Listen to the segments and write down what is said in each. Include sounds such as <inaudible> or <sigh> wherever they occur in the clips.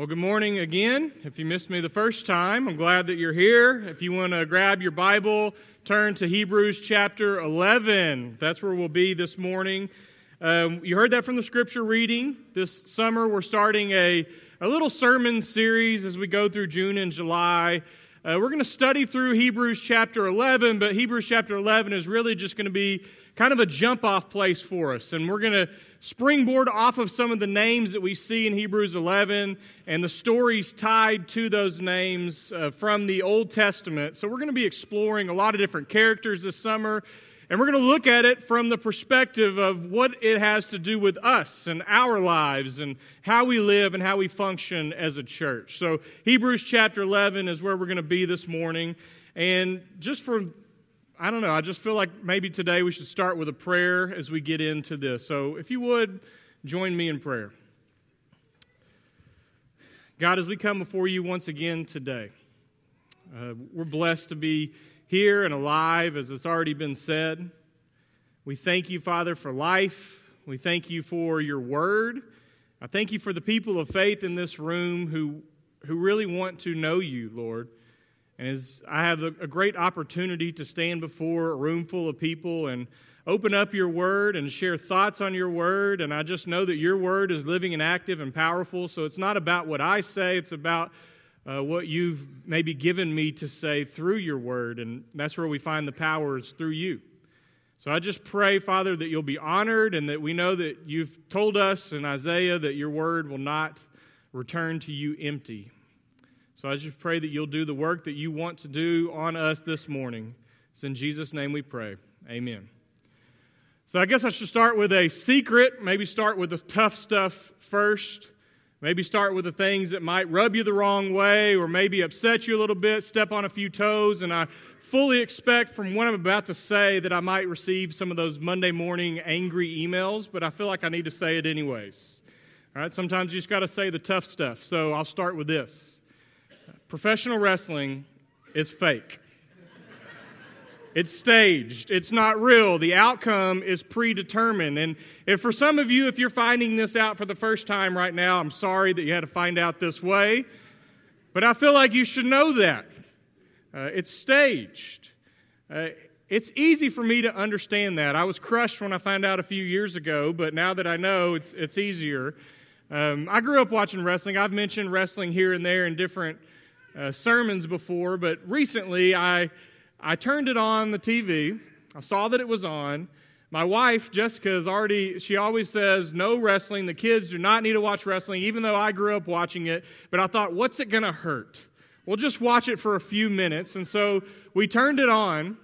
Well, good morning again. If you missed me the first time, I'm glad that you're here. If you want to grab your Bible, turn to Hebrews chapter 11. That's where we'll be this morning. Um, you heard that from the scripture reading. This summer, we're starting a, a little sermon series as we go through June and July. Uh, we're going to study through Hebrews chapter 11, but Hebrews chapter 11 is really just going to be kind of a jump off place for us. And we're going to springboard off of some of the names that we see in Hebrews 11 and the stories tied to those names uh, from the Old Testament. So, we're going to be exploring a lot of different characters this summer, and we're going to look at it from the perspective of what it has to do with us and our lives and how we live and how we function as a church. So, Hebrews chapter 11 is where we're going to be this morning. And just for I don't know. I just feel like maybe today we should start with a prayer as we get into this. So, if you would, join me in prayer. God, as we come before you once again today, uh, we're blessed to be here and alive, as it's already been said. We thank you, Father, for life. We thank you for your word. I thank you for the people of faith in this room who, who really want to know you, Lord. And as I have a, a great opportunity to stand before a room full of people and open up your word and share thoughts on your word. And I just know that your word is living and active and powerful. So it's not about what I say, it's about uh, what you've maybe given me to say through your word. And that's where we find the powers through you. So I just pray, Father, that you'll be honored and that we know that you've told us in Isaiah that your word will not return to you empty. So I just pray that you'll do the work that you want to do on us this morning. It's in Jesus' name we pray. Amen. So I guess I should start with a secret, maybe start with the tough stuff first. Maybe start with the things that might rub you the wrong way or maybe upset you a little bit, step on a few toes. And I fully expect from what I'm about to say that I might receive some of those Monday morning angry emails, but I feel like I need to say it anyways. All right, sometimes you just got to say the tough stuff. So I'll start with this professional wrestling is fake. It's staged. It's not real. The outcome is predetermined. And if for some of you, if you're finding this out for the first time right now, I'm sorry that you had to find out this way. But I feel like you should know that. Uh, it's staged. Uh, it's easy for me to understand that. I was crushed when I found out a few years ago, but now that I know, it's, it's easier. Um, I grew up watching wrestling. I've mentioned wrestling here and there in different uh, sermons before, but recently I, I turned it on the TV. I saw that it was on. My wife, Jessica, is already, she always says, no wrestling. The kids do not need to watch wrestling, even though I grew up watching it. But I thought, what's it going to hurt? We'll just watch it for a few minutes. And so we turned it on,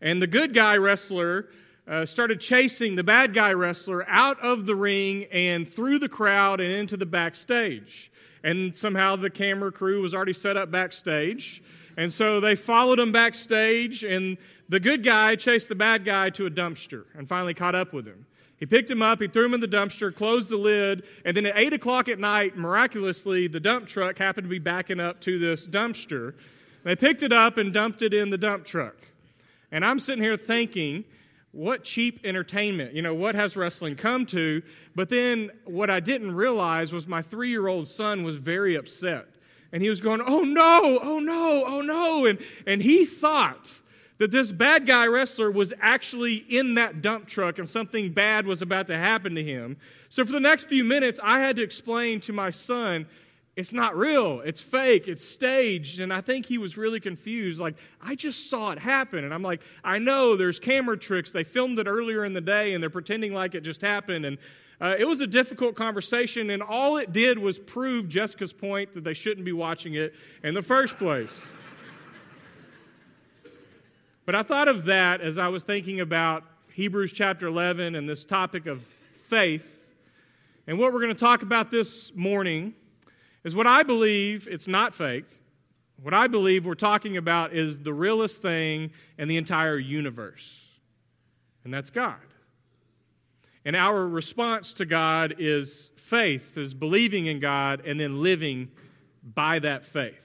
and the good guy wrestler uh, started chasing the bad guy wrestler out of the ring and through the crowd and into the backstage. And somehow the camera crew was already set up backstage. And so they followed him backstage, and the good guy chased the bad guy to a dumpster and finally caught up with him. He picked him up, he threw him in the dumpster, closed the lid, and then at 8 o'clock at night, miraculously, the dump truck happened to be backing up to this dumpster. They picked it up and dumped it in the dump truck. And I'm sitting here thinking, what cheap entertainment, you know, what has wrestling come to? But then what I didn't realize was my three year old son was very upset. And he was going, oh no, oh no, oh no. And, and he thought that this bad guy wrestler was actually in that dump truck and something bad was about to happen to him. So for the next few minutes, I had to explain to my son, it's not real. It's fake. It's staged. And I think he was really confused. Like, I just saw it happen. And I'm like, I know there's camera tricks. They filmed it earlier in the day and they're pretending like it just happened. And uh, it was a difficult conversation. And all it did was prove Jessica's point that they shouldn't be watching it in the first place. <laughs> but I thought of that as I was thinking about Hebrews chapter 11 and this topic of faith. And what we're going to talk about this morning is what I believe it's not fake. What I believe we're talking about is the realest thing in the entire universe, and that's God. And our response to God is faith, is believing in God and then living by that faith.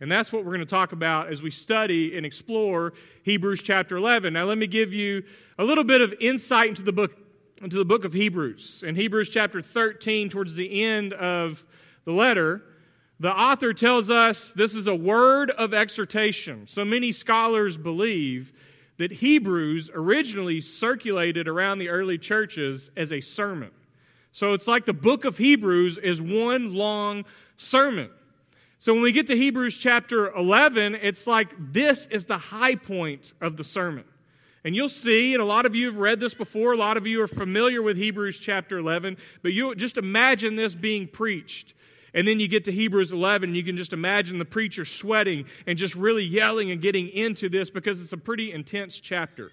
And that's what we're going to talk about as we study and explore Hebrews chapter 11. Now, let me give you a little bit of insight into the book, into the book of Hebrews. In Hebrews chapter 13, towards the end of the letter, The author tells us this is a word of exhortation. So many scholars believe that Hebrews originally circulated around the early churches as a sermon. So it's like the book of Hebrews is one long sermon. So when we get to Hebrews chapter 11, it's like this is the high point of the sermon. And you'll see, and a lot of you have read this before, a lot of you are familiar with Hebrews chapter 11, but you just imagine this being preached. And then you get to Hebrews 11, and you can just imagine the preacher sweating and just really yelling and getting into this because it's a pretty intense chapter.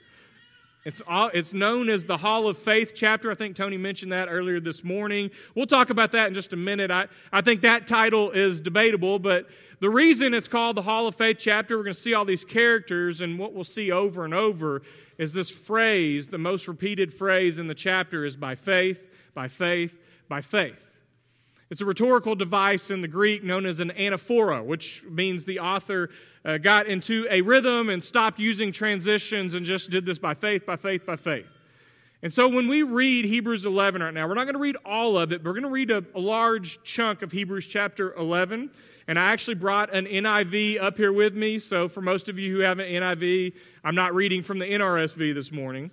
It's, all, it's known as the Hall of Faith chapter. I think Tony mentioned that earlier this morning. We'll talk about that in just a minute. I, I think that title is debatable, but the reason it's called the Hall of Faith chapter, we're going to see all these characters, and what we'll see over and over is this phrase, the most repeated phrase in the chapter is by faith, by faith, by faith. It's a rhetorical device in the Greek known as an anaphora, which means the author uh, got into a rhythm and stopped using transitions and just did this by faith, by faith, by faith. And so when we read Hebrews 11 right now, we're not going to read all of it, but we're going to read a, a large chunk of Hebrews chapter 11. And I actually brought an NIV up here with me. So for most of you who have an NIV, I'm not reading from the NRSV this morning.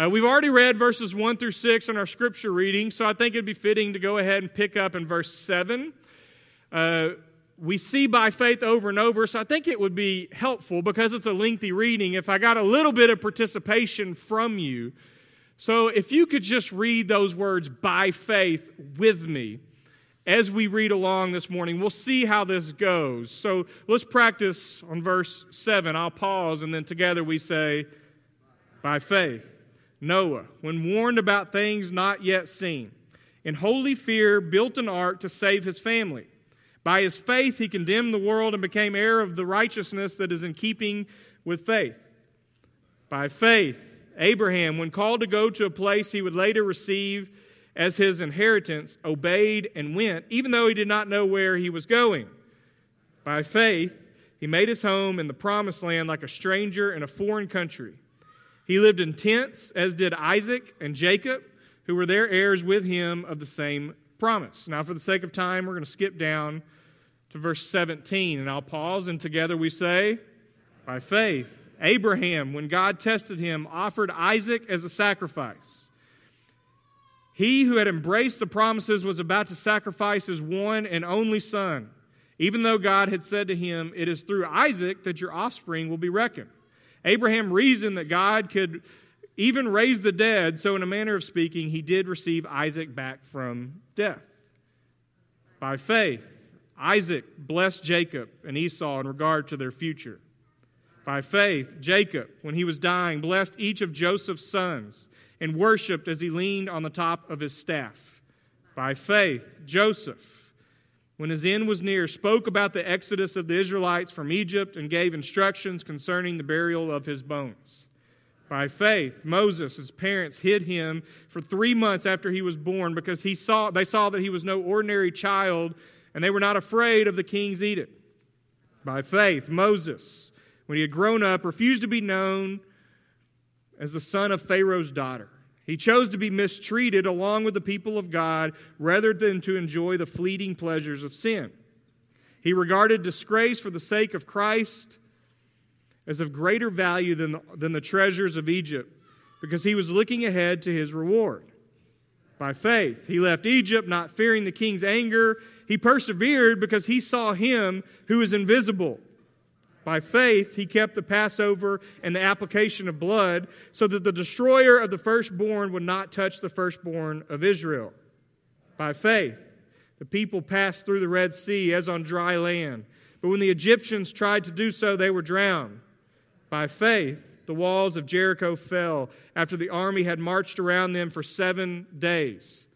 Uh, we've already read verses 1 through 6 in our scripture reading, so I think it'd be fitting to go ahead and pick up in verse 7. Uh, we see by faith over and over, so I think it would be helpful because it's a lengthy reading if I got a little bit of participation from you. So if you could just read those words by faith with me as we read along this morning, we'll see how this goes. So let's practice on verse 7. I'll pause and then together we say, by faith. Noah, when warned about things not yet seen, in holy fear built an ark to save his family. By his faith, he condemned the world and became heir of the righteousness that is in keeping with faith. By faith, Abraham, when called to go to a place he would later receive as his inheritance, obeyed and went, even though he did not know where he was going. By faith, he made his home in the promised land like a stranger in a foreign country. He lived in tents, as did Isaac and Jacob, who were their heirs with him of the same promise. Now, for the sake of time, we're going to skip down to verse 17, and I'll pause, and together we say, By faith, Abraham, when God tested him, offered Isaac as a sacrifice. He who had embraced the promises was about to sacrifice his one and only son, even though God had said to him, It is through Isaac that your offspring will be reckoned. Abraham reasoned that God could even raise the dead, so in a manner of speaking, he did receive Isaac back from death. By faith, Isaac blessed Jacob and Esau in regard to their future. By faith, Jacob, when he was dying, blessed each of Joseph's sons and worshiped as he leaned on the top of his staff. By faith, Joseph, when his end was near, spoke about the exodus of the Israelites from Egypt and gave instructions concerning the burial of his bones. By faith, Moses, his parents, hid him for three months after he was born because he saw, they saw that he was no ordinary child and they were not afraid of the king's edict. By faith, Moses, when he had grown up, refused to be known as the son of Pharaoh's daughter. He chose to be mistreated along with the people of God rather than to enjoy the fleeting pleasures of sin. He regarded disgrace for the sake of Christ as of greater value than the, than the treasures of Egypt because he was looking ahead to his reward. By faith, he left Egypt, not fearing the king's anger. He persevered because he saw him who is invisible. By faith, he kept the Passover and the application of blood so that the destroyer of the firstborn would not touch the firstborn of Israel. By faith, the people passed through the Red Sea as on dry land. But when the Egyptians tried to do so, they were drowned. By faith, the walls of Jericho fell after the army had marched around them for seven days.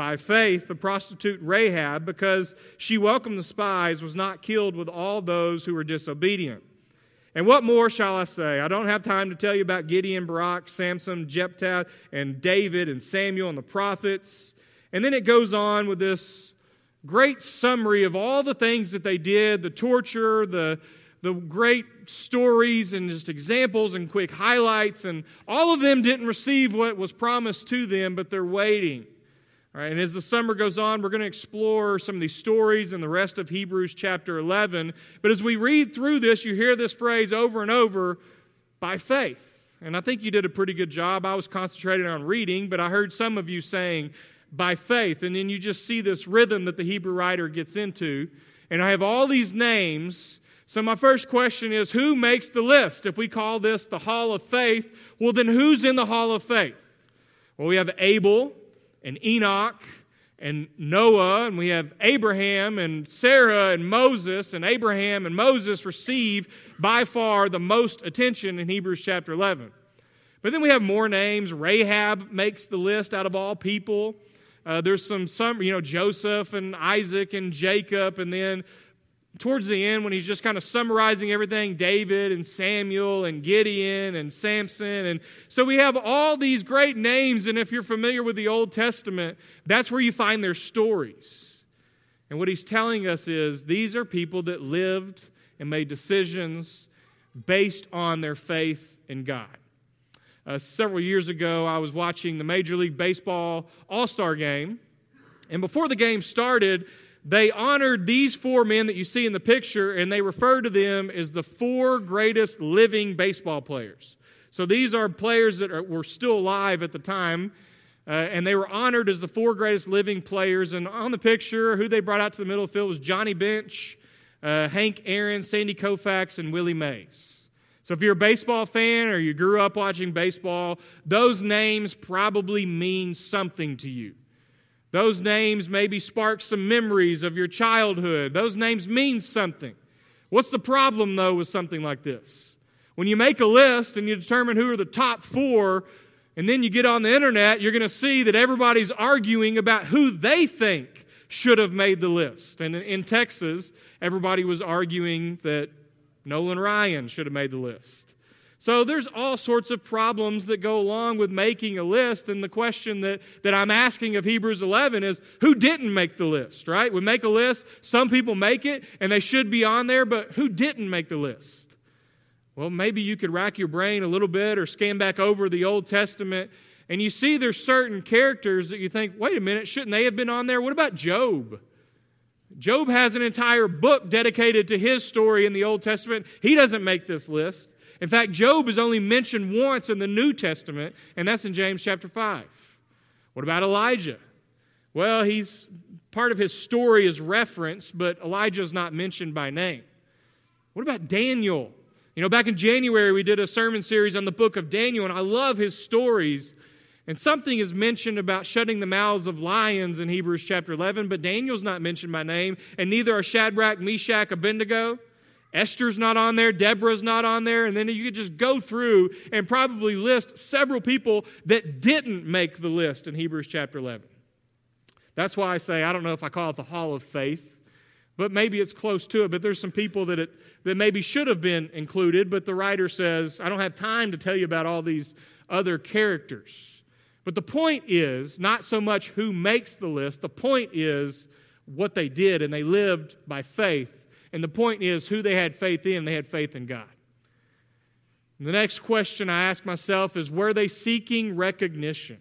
By faith, the prostitute Rahab, because she welcomed the spies, was not killed with all those who were disobedient. And what more shall I say? I don't have time to tell you about Gideon, Barak, Samson, Jephthah, and David, and Samuel, and the prophets. And then it goes on with this great summary of all the things that they did the torture, the, the great stories, and just examples and quick highlights. And all of them didn't receive what was promised to them, but they're waiting. All right, and as the summer goes on, we're going to explore some of these stories and the rest of Hebrews chapter 11. But as we read through this, you hear this phrase over and over by faith. And I think you did a pretty good job. I was concentrating on reading, but I heard some of you saying by faith. And then you just see this rhythm that the Hebrew writer gets into. And I have all these names. So my first question is who makes the list? If we call this the Hall of Faith, well, then who's in the Hall of Faith? Well, we have Abel and Enoch and Noah, and we have Abraham and Sarah and Moses, and Abraham and Moses receive by far the most attention in Hebrews chapter 11. But then we have more names. Rahab makes the list out of all people. Uh, there's some, some, you know, Joseph and Isaac and Jacob, and then towards the end, when he's just kind of summarizing everything David and Samuel and Gideon and Samson. And so we have all these great names. And if you're familiar with the Old Testament, that's where you find their stories. And what he's telling us is these are people that lived and made decisions based on their faith in God. Uh, several years ago, I was watching the Major League Baseball All Star game. And before the game started, they honored these four men that you see in the picture, and they refer to them as the four greatest living baseball players. So these are players that are, were still alive at the time, uh, and they were honored as the four greatest living players. And on the picture, who they brought out to the middle of the field was Johnny Bench, uh, Hank Aaron, Sandy Koufax, and Willie Mays. So if you're a baseball fan or you grew up watching baseball, those names probably mean something to you. Those names maybe spark some memories of your childhood. Those names mean something. What's the problem, though, with something like this? When you make a list and you determine who are the top four, and then you get on the internet, you're going to see that everybody's arguing about who they think should have made the list. And in Texas, everybody was arguing that Nolan Ryan should have made the list. So there's all sorts of problems that go along with making a list. And the question that, that I'm asking of Hebrews 11 is who didn't make the list, right? We make a list, some people make it, and they should be on there, but who didn't make the list? Well, maybe you could rack your brain a little bit or scan back over the Old Testament and you see there's certain characters that you think, wait a minute, shouldn't they have been on there? What about Job? Job has an entire book dedicated to his story in the Old Testament. He doesn't make this list. In fact, Job is only mentioned once in the New Testament, and that's in James chapter 5. What about Elijah? Well, he's part of his story is referenced, but Elijah is not mentioned by name. What about Daniel? You know, back in January, we did a sermon series on the book of Daniel, and I love his stories. And something is mentioned about shutting the mouths of lions in Hebrews chapter 11, but Daniel's not mentioned by name, and neither are Shadrach, Meshach, Abednego. Esther's not on there, Deborah's not on there, and then you could just go through and probably list several people that didn't make the list in Hebrews chapter 11. That's why I say I don't know if I call it the hall of faith, but maybe it's close to it. But there's some people that, it, that maybe should have been included, but the writer says, I don't have time to tell you about all these other characters. But the point is not so much who makes the list, the point is what they did, and they lived by faith and the point is who they had faith in, they had faith in God. And the next question I ask myself is were they seeking recognition?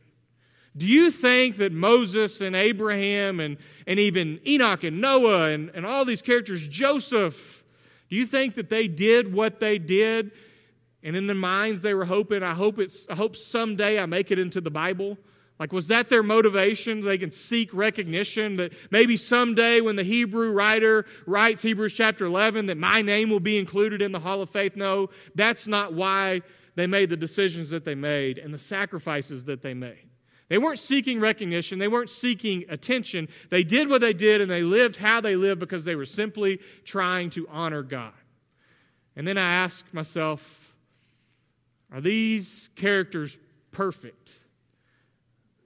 Do you think that Moses and Abraham and, and even Enoch and Noah and, and all these characters, Joseph, do you think that they did what they did? And in their minds, they were hoping, I hope, it's, I hope someday I make it into the Bible. Like, was that their motivation? They can seek recognition that maybe someday when the Hebrew writer writes Hebrews chapter 11, that my name will be included in the Hall of Faith? No, that's not why they made the decisions that they made and the sacrifices that they made. They weren't seeking recognition, they weren't seeking attention. They did what they did and they lived how they lived because they were simply trying to honor God. And then I ask myself, are these characters perfect?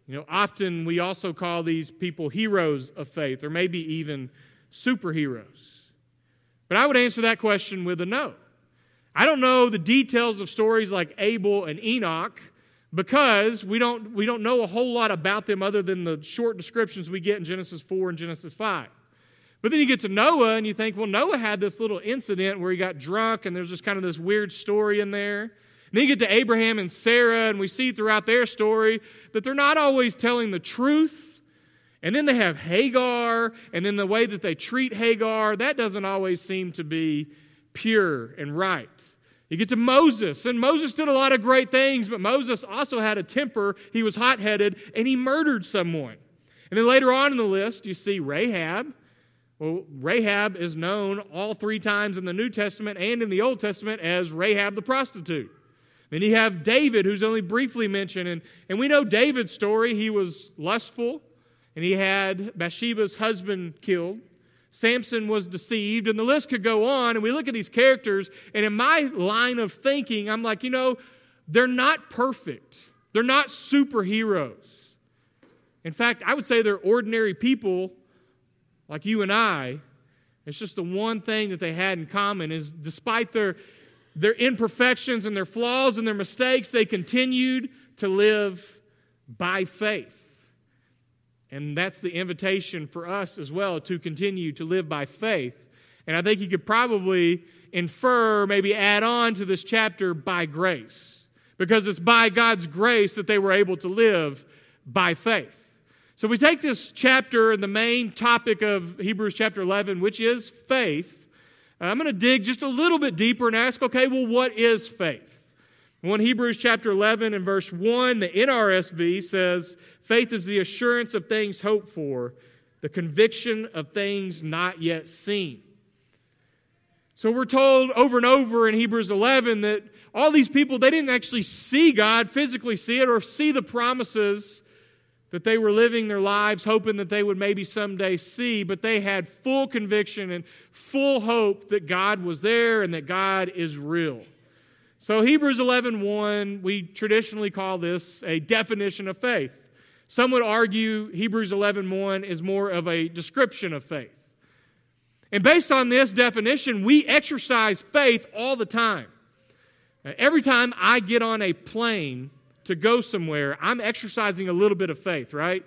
You know, often we also call these people heroes of faith, or maybe even superheroes. But I would answer that question with a no. I don't know the details of stories like Abel and Enoch because we don't, we don't know a whole lot about them other than the short descriptions we get in Genesis 4 and Genesis 5. But then you get to Noah and you think, well, Noah had this little incident where he got drunk and there's just kind of this weird story in there then you get to Abraham and Sarah, and we see throughout their story that they're not always telling the truth. And then they have Hagar, and then the way that they treat Hagar, that doesn't always seem to be pure and right. You get to Moses, and Moses did a lot of great things, but Moses also had a temper. He was hot headed, and he murdered someone. And then later on in the list, you see Rahab. Well, Rahab is known all three times in the New Testament and in the Old Testament as Rahab the prostitute. Then you have David, who's only briefly mentioned. And, and we know David's story. He was lustful, and he had Bathsheba's husband killed. Samson was deceived, and the list could go on. And we look at these characters, and in my line of thinking, I'm like, you know, they're not perfect, they're not superheroes. In fact, I would say they're ordinary people like you and I. It's just the one thing that they had in common is despite their, their imperfections and their flaws and their mistakes, they continued to live by faith. And that's the invitation for us as well to continue to live by faith. And I think you could probably infer, maybe add on to this chapter by grace, because it's by God's grace that they were able to live by faith. So we take this chapter and the main topic of Hebrews chapter 11, which is faith. I'm going to dig just a little bit deeper and ask, okay, well, what is faith? In Hebrews chapter 11 and verse 1, the NRSV says, Faith is the assurance of things hoped for, the conviction of things not yet seen. So we're told over and over in Hebrews 11 that all these people, they didn't actually see God, physically see it, or see the promises that they were living their lives hoping that they would maybe someday see, but they had full conviction and full hope that God was there and that God is real. So Hebrews 11:1, we traditionally call this a definition of faith. Some would argue Hebrews 11:1 is more of a description of faith. And based on this definition, we exercise faith all the time. Every time I get on a plane to go somewhere, I'm exercising a little bit of faith, right?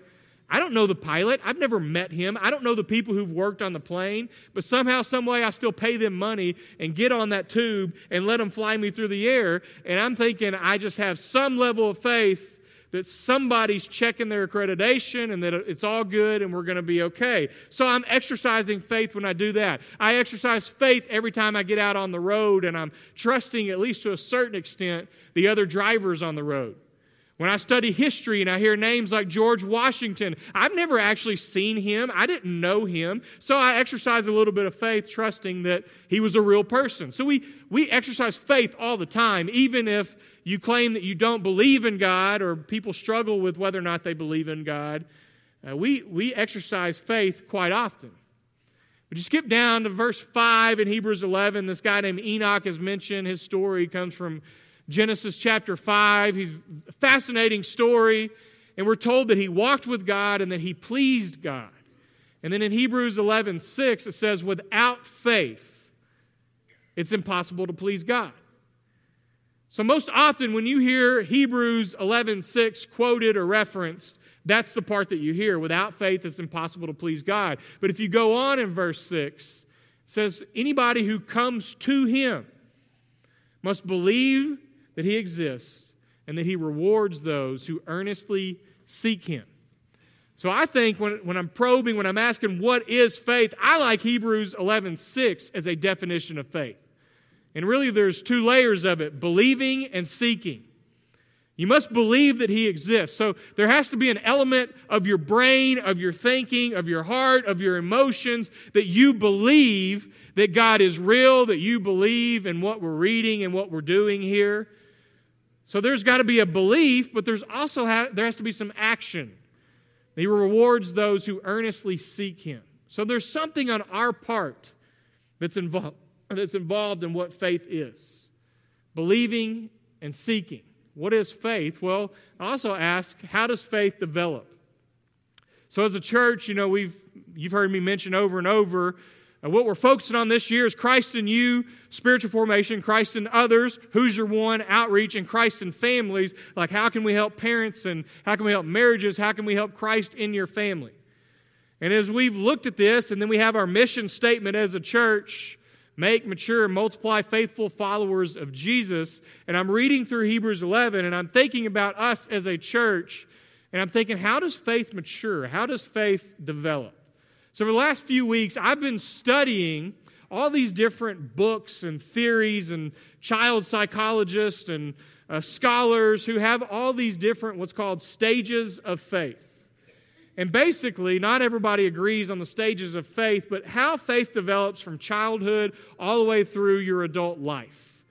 I don't know the pilot. I've never met him. I don't know the people who've worked on the plane, but somehow, some way, I still pay them money and get on that tube and let them fly me through the air. And I'm thinking I just have some level of faith that somebody's checking their accreditation and that it's all good and we're going to be okay. So I'm exercising faith when I do that. I exercise faith every time I get out on the road and I'm trusting, at least to a certain extent, the other drivers on the road. When I study history and I hear names like George Washington, I've never actually seen him. I didn't know him. So I exercise a little bit of faith, trusting that he was a real person. So we, we exercise faith all the time, even if you claim that you don't believe in God or people struggle with whether or not they believe in God. Uh, we, we exercise faith quite often. But you skip down to verse 5 in Hebrews 11. This guy named Enoch is mentioned. His story comes from Genesis chapter 5. He's a fascinating story. And we're told that he walked with God and that he pleased God. And then in Hebrews 11 6, it says, without faith, it's impossible to please God. So, most often when you hear Hebrews 11 6 quoted or referenced, that's the part that you hear. Without faith, it's impossible to please God. But if you go on in verse 6, it says, anybody who comes to him must believe that He exists and that He rewards those who earnestly seek Him. So I think when, when I'm probing, when I'm asking what is faith, I like Hebrews 11 6 as a definition of faith. And really, there's two layers of it believing and seeking. You must believe that He exists. So there has to be an element of your brain, of your thinking, of your heart, of your emotions that you believe that God is real, that you believe in what we're reading and what we're doing here. So there's got to be a belief, but there's also ha- there has to be some action. He rewards those who earnestly seek him. So there's something on our part that's involved that's involved in what faith is. Believing and seeking. What is faith? Well, I also ask, how does faith develop? So as a church, you know, we've you've heard me mention over and over and what we're focusing on this year is Christ in you, spiritual formation, Christ in others, who's your one, outreach, and Christ in families. Like, how can we help parents and how can we help marriages? How can we help Christ in your family? And as we've looked at this, and then we have our mission statement as a church make, mature, multiply faithful followers of Jesus. And I'm reading through Hebrews 11, and I'm thinking about us as a church And I'm thinking, how does faith mature? How does faith develop? So, for the last few weeks, I've been studying all these different books and theories and child psychologists and uh, scholars who have all these different, what's called stages of faith. And basically, not everybody agrees on the stages of faith, but how faith develops from childhood all the way through your adult life.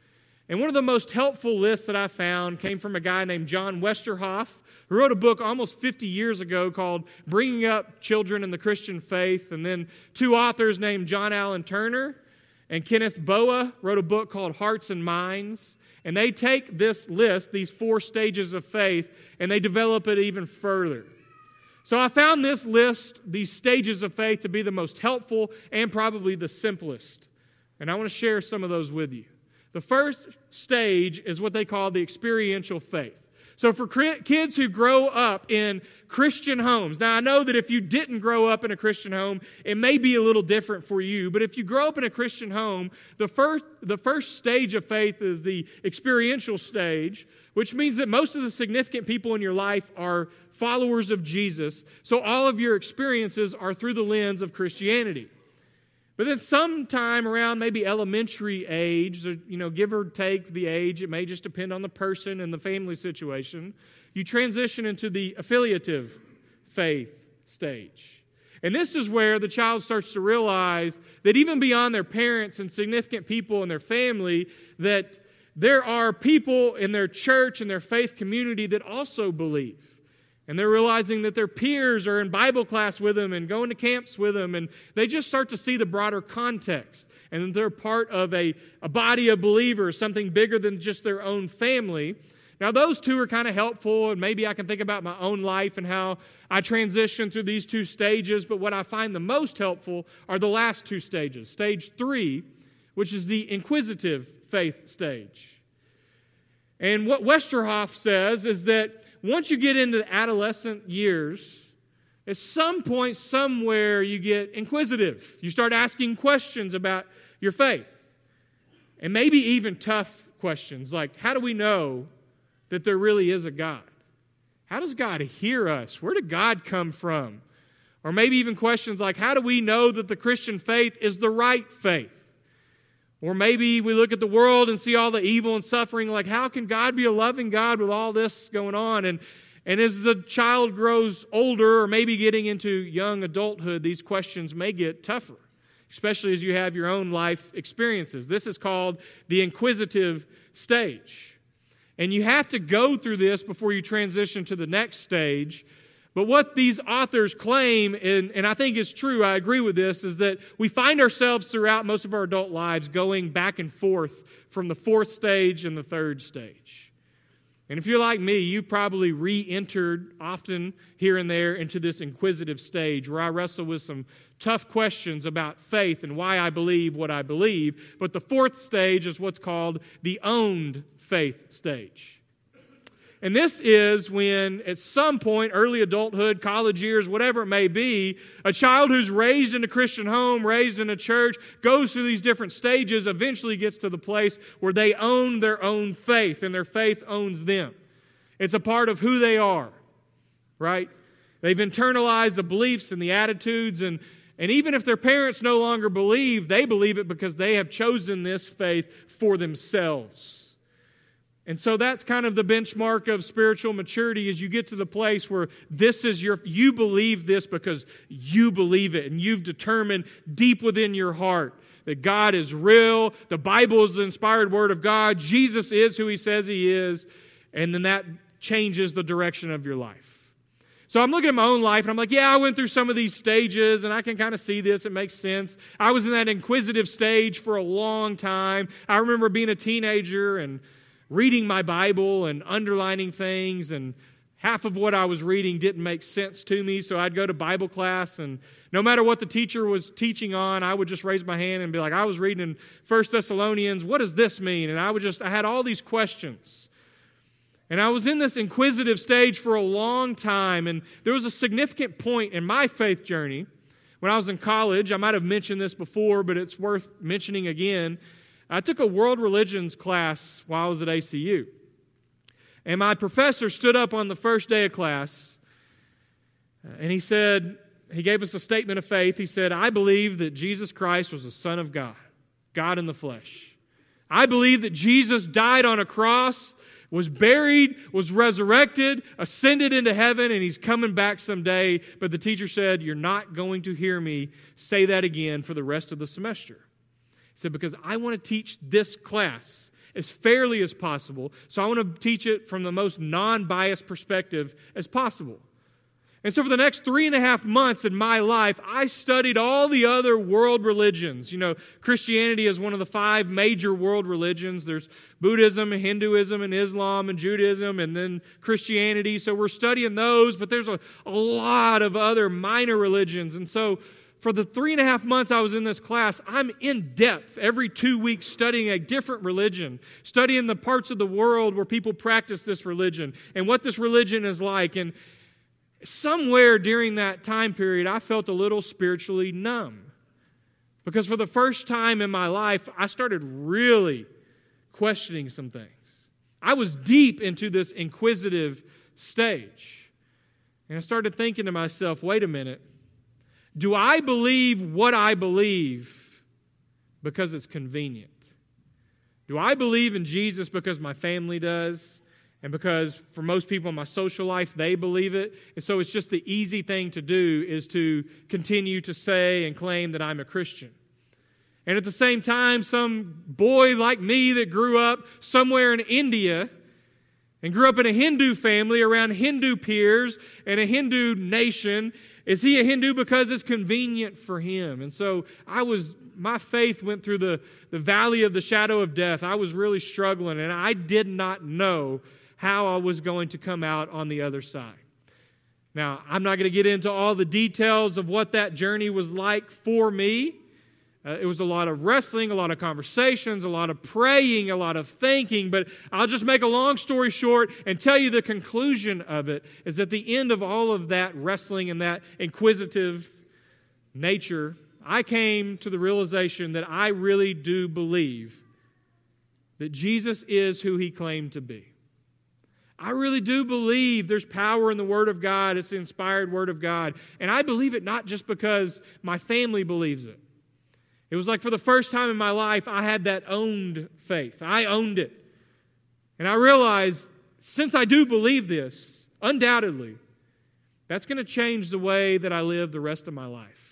And one of the most helpful lists that I found came from a guy named John Westerhoff, who wrote a book almost 50 years ago called Bringing Up Children in the Christian Faith. And then two authors named John Allen Turner and Kenneth Boa wrote a book called Hearts and Minds. And they take this list, these four stages of faith, and they develop it even further. So I found this list, these stages of faith, to be the most helpful and probably the simplest. And I want to share some of those with you. The first stage is what they call the experiential faith. So, for kids who grow up in Christian homes, now I know that if you didn't grow up in a Christian home, it may be a little different for you, but if you grow up in a Christian home, the first, the first stage of faith is the experiential stage, which means that most of the significant people in your life are followers of Jesus, so all of your experiences are through the lens of Christianity. But then sometime around maybe elementary age, or, you know, give or take the age, it may just depend on the person and the family situation, you transition into the affiliative faith stage. And this is where the child starts to realize that even beyond their parents and significant people in their family, that there are people in their church and their faith community that also believe. And they're realizing that their peers are in Bible class with them and going to camps with them, and they just start to see the broader context. And they're part of a, a body of believers, something bigger than just their own family. Now, those two are kind of helpful, and maybe I can think about my own life and how I transition through these two stages. But what I find the most helpful are the last two stages. Stage three, which is the inquisitive faith stage. And what Westerhoff says is that once you get into adolescent years, at some point, somewhere, you get inquisitive. You start asking questions about your faith. And maybe even tough questions like, how do we know that there really is a God? How does God hear us? Where did God come from? Or maybe even questions like, how do we know that the Christian faith is the right faith? Or maybe we look at the world and see all the evil and suffering, like, how can God be a loving God with all this going on? And, and as the child grows older, or maybe getting into young adulthood, these questions may get tougher, especially as you have your own life experiences. This is called the inquisitive stage. And you have to go through this before you transition to the next stage but what these authors claim, and, and I think it's true, I agree with this, is that we find ourselves throughout most of our adult lives going back and forth from the fourth stage and the third stage. And if you're like me, you've probably re entered often here and there into this inquisitive stage where I wrestle with some tough questions about faith and why I believe what I believe. But the fourth stage is what's called the owned faith stage. And this is when, at some point, early adulthood, college years, whatever it may be, a child who's raised in a Christian home, raised in a church, goes through these different stages, eventually gets to the place where they own their own faith and their faith owns them. It's a part of who they are, right? They've internalized the beliefs and the attitudes, and, and even if their parents no longer believe, they believe it because they have chosen this faith for themselves. And so that's kind of the benchmark of spiritual maturity is you get to the place where this is your you believe this because you believe it and you've determined deep within your heart that God is real, the Bible is the inspired word of God, Jesus is who he says he is, and then that changes the direction of your life. So I'm looking at my own life and I'm like, yeah, I went through some of these stages and I can kind of see this. It makes sense. I was in that inquisitive stage for a long time. I remember being a teenager and reading my Bible and underlining things, and half of what I was reading didn't make sense to me, so I'd go to Bible class, and no matter what the teacher was teaching on, I would just raise my hand and be like, I was reading in First Thessalonians, what does this mean? And I would just, I had all these questions. And I was in this inquisitive stage for a long time, and there was a significant point in my faith journey when I was in college. I might have mentioned this before, but it's worth mentioning again. I took a world religions class while I was at ACU. And my professor stood up on the first day of class uh, And he said, he gave us a statement of faith. He said, I believe that Jesus Christ was the Son of God, God in the flesh. I believe that Jesus died on a cross, was buried, was resurrected, ascended into heaven, and he's coming back someday. But the teacher said, You're not going to hear me say that again for the rest of the semester. Said, Because I want to teach this class as fairly as possible. So I want to teach it from the most non biased perspective as possible. And so, for the next three and a half months in my life, I studied all the other world religions. You know, Christianity is one of the five major world religions. There's Buddhism, Hinduism, and Islam, and Judaism, and then Christianity. So, we're studying those, but there's a, a lot of other minor religions. And so, for the three and a half months I was in this class, I'm in depth every two weeks studying a different religion, studying the parts of the world where people practice this religion and what this religion is like. And somewhere during that time period, I felt a little spiritually numb. Because for the first time in my life, I started really questioning some things. I was deep into this inquisitive stage. And I started thinking to myself, wait a minute. Do I believe what I believe because it's convenient? Do I believe in Jesus because my family does? And because for most people in my social life, they believe it. And so it's just the easy thing to do is to continue to say and claim that I'm a Christian. And at the same time, some boy like me that grew up somewhere in India and grew up in a Hindu family around Hindu peers and a Hindu nation, is he a Hindu because it's convenient for him? And so I was, my faith went through the, the valley of the shadow of death. I was really struggling and I did not know how I was going to come out on the other side. Now, I'm not going to get into all the details of what that journey was like for me. Uh, it was a lot of wrestling, a lot of conversations, a lot of praying, a lot of thinking, but I'll just make a long story short and tell you the conclusion of it is at the end of all of that wrestling and that inquisitive nature, I came to the realization that I really do believe that Jesus is who he claimed to be. I really do believe there's power in the Word of God. It's the inspired Word of God. And I believe it not just because my family believes it. It was like for the first time in my life, I had that owned faith. I owned it. And I realized since I do believe this, undoubtedly, that's going to change the way that I live the rest of my life.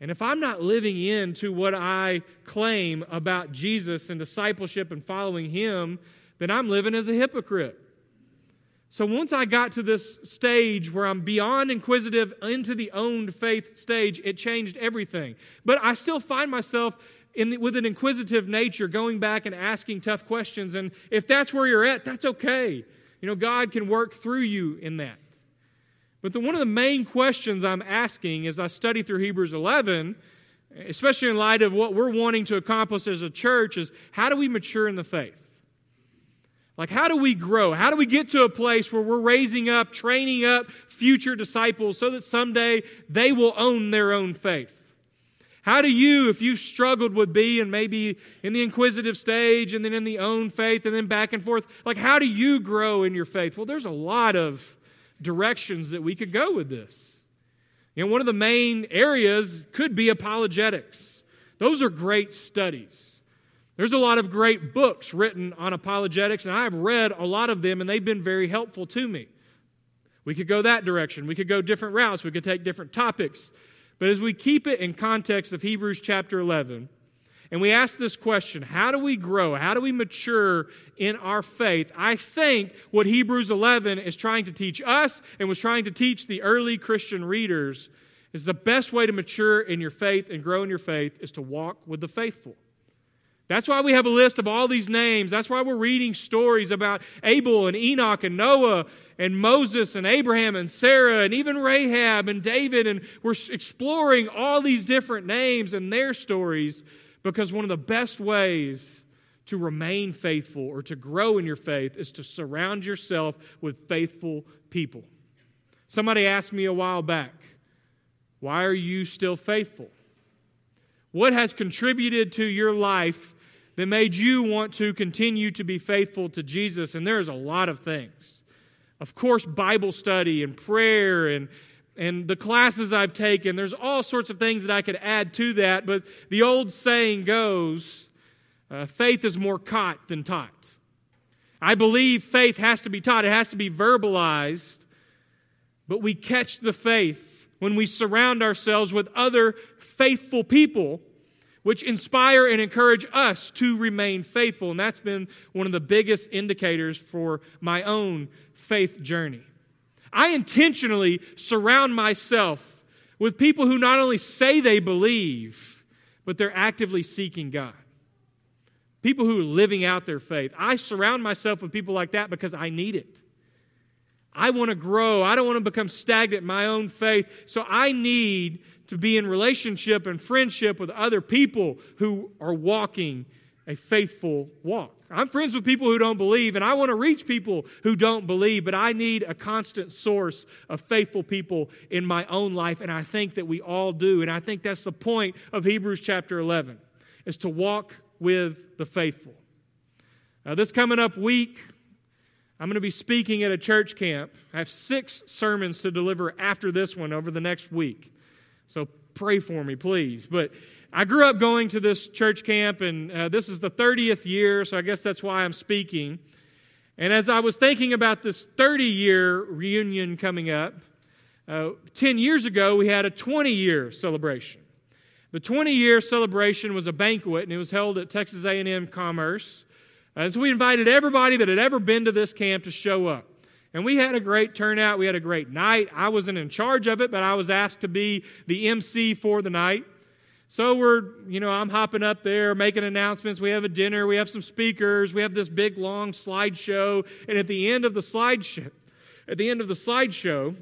And if I'm not living into what I claim about Jesus and discipleship and following Him, then I'm living as a hypocrite. So once I got to this stage where I'm beyond inquisitive into the owned faith stage, it changed everything. But I still find myself the, with an inquisitive nature going back and asking tough questions. And if that's where you're at, that's okay. You know, God can work through you in that. But the, one of the main questions I'm asking as I study through Hebrews 11, especially in light of what we're wanting to accomplish as a church, is how do we mature in the faith? Like, how do we grow? How do we get to a place where we're raising up, training up future disciples so that someday they will own their own faith? How do you, if you struggled with be and maybe in the inquisitive stage and then in the own faith and then back and forth, like how do you grow in your faith? Well, there's a lot of directions that we could go with this. You know, one of the main areas could be apologetics. Those are great studies. There's a lot of great books written on apologetics, and I've read a lot of them, and they've been very helpful to me. We could go that direction. We could go different routes. We could take different topics. But as we keep it in context of Hebrews chapter 11, and we ask this question how do we grow? How do we mature in our faith? I think what Hebrews 11 is trying to teach us and was trying to teach the early Christian readers is the best way to mature in your faith and grow in your faith is to walk with the faithful. That's why we have a list of all these names. That's why we're reading stories about Abel and Enoch and Noah and Moses and Abraham and Sarah and even Rahab and David. And we're exploring all these different names and their stories because one of the best ways to remain faithful or to grow in your faith is to surround yourself with faithful people. Somebody asked me a while back, Why are you still faithful? What has contributed to your life that made you want to continue to be faithful to Jesus? And there's a lot of things. Of course, Bible study and prayer and, and the classes I've taken. There's all sorts of things that I could add to that, but the old saying goes uh, faith is more caught than taught. I believe faith has to be taught, it has to be verbalized, but we catch the faith when we surround ourselves with other faithful people which inspire and encourage us to remain faithful. And that's been one of the biggest indicators for my own faith journey. I intentionally surround myself with people who not only say they believe, but they're actively seeking God. People who are living out their faith. I surround myself with people like that because I need it. I want to grow. I don't want to become stagnant in my own faith. So I need to be in relationship and friendship with other people who are walking a faithful walk. I'm friends with people who don't believe, and I want to reach people who don't believe, but I need a constant source of faithful people in my own life, and I think that we all do. And I think that's the point of Hebrews chapter 11, is to walk with the faithful. Now, this coming up week, I'm going to be speaking at a church camp. I have six sermons to deliver after this one over the next week. So pray for me, please. But I grew up going to this church camp, and uh, this is the 30th year, so I guess that's why I'm speaking. And as I was thinking about this 30 year reunion coming up, uh, 10 years ago we had a 20 year celebration. The 20 year celebration was a banquet, and it was held at Texas A&M Commerce. As we invited everybody that had ever been to this camp to show up. And we had a great turnout. We had a great night. I wasn't in charge of it, but I was asked to be the MC for the night. So we're, you know, I'm hopping up there making announcements. We have a dinner, we have some speakers, we have this big long slideshow, and at the end of the slideshow, at the end of the slideshow,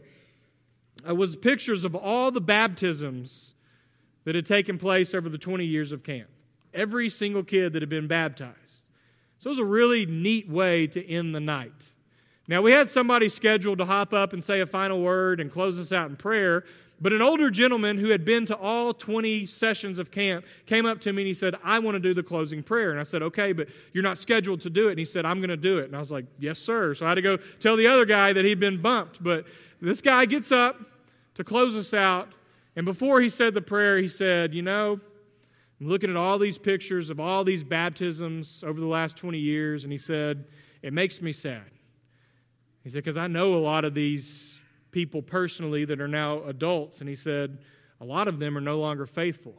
uh, was pictures of all the baptisms that had taken place over the 20 years of camp. Every single kid that had been baptized. So it was a really neat way to end the night. Now, we had somebody scheduled to hop up and say a final word and close us out in prayer, but an older gentleman who had been to all 20 sessions of camp came up to me and he said, I want to do the closing prayer. And I said, Okay, but you're not scheduled to do it. And he said, I'm going to do it. And I was like, Yes, sir. So I had to go tell the other guy that he'd been bumped. But this guy gets up to close us out. And before he said the prayer, he said, You know, I'm looking at all these pictures of all these baptisms over the last 20 years. And he said, It makes me sad. He said, Because I know a lot of these people personally that are now adults. And he said, A lot of them are no longer faithful.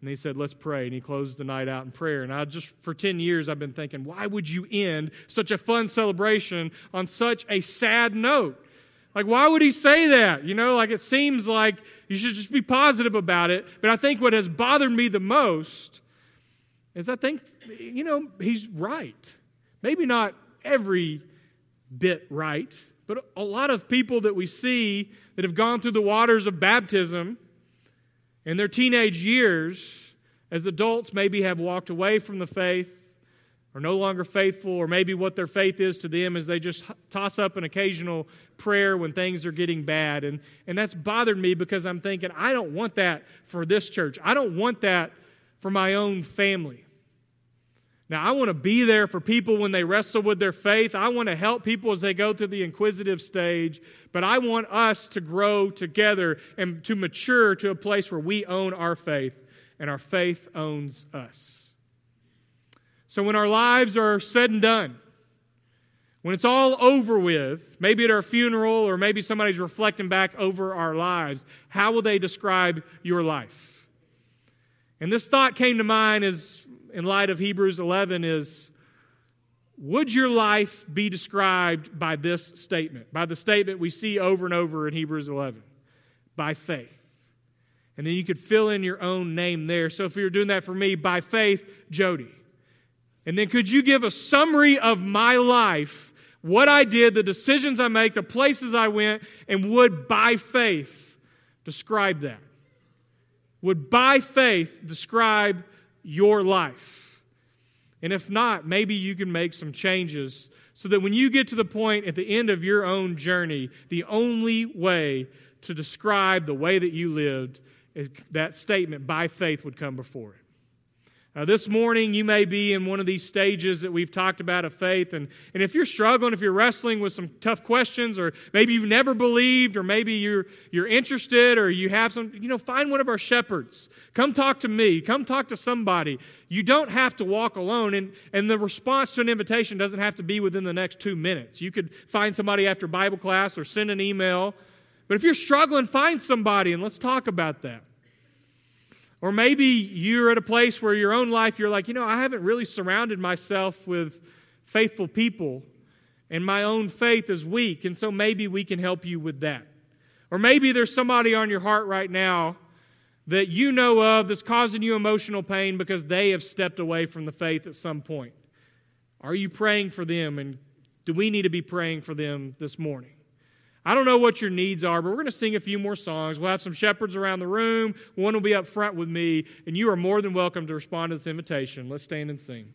And he said, Let's pray. And he closed the night out in prayer. And I just, for 10 years, I've been thinking, why would you end such a fun celebration on such a sad note? Like, why would he say that? You know, like it seems like you should just be positive about it. But I think what has bothered me the most is I think, you know, he's right. Maybe not every bit right. But a lot of people that we see that have gone through the waters of baptism in their teenage years, as adults, maybe have walked away from the faith, are no longer faithful, or maybe what their faith is to them is they just toss up an occasional prayer when things are getting bad. And, and that's bothered me because I'm thinking, I don't want that for this church. I don't want that for my own family. Now, I want to be there for people when they wrestle with their faith. I want to help people as they go through the inquisitive stage. But I want us to grow together and to mature to a place where we own our faith and our faith owns us. So, when our lives are said and done, when it's all over with, maybe at our funeral or maybe somebody's reflecting back over our lives, how will they describe your life? And this thought came to mind as in light of Hebrews 11 is would your life be described by this statement, by the statement we see over and over in Hebrews 11? By faith. And then you could fill in your own name there. So if you're doing that for me, by faith, Jody. And then could you give a summary of my life, what I did, the decisions I make, the places I went, and would by faith describe that? Would by faith describe your life? And if not, maybe you can make some changes so that when you get to the point at the end of your own journey, the only way to describe the way that you lived is that statement by faith would come before it. Uh, this morning, you may be in one of these stages that we've talked about of faith. And, and if you're struggling, if you're wrestling with some tough questions, or maybe you've never believed, or maybe you're, you're interested, or you have some, you know, find one of our shepherds. Come talk to me. Come talk to somebody. You don't have to walk alone. And, and the response to an invitation doesn't have to be within the next two minutes. You could find somebody after Bible class or send an email. But if you're struggling, find somebody and let's talk about that. Or maybe you're at a place where your own life, you're like, you know, I haven't really surrounded myself with faithful people, and my own faith is weak, and so maybe we can help you with that. Or maybe there's somebody on your heart right now that you know of that's causing you emotional pain because they have stepped away from the faith at some point. Are you praying for them? And do we need to be praying for them this morning? I don't know what your needs are, but we're going to sing a few more songs. We'll have some shepherds around the room. One will be up front with me, and you are more than welcome to respond to this invitation. Let's stand and sing.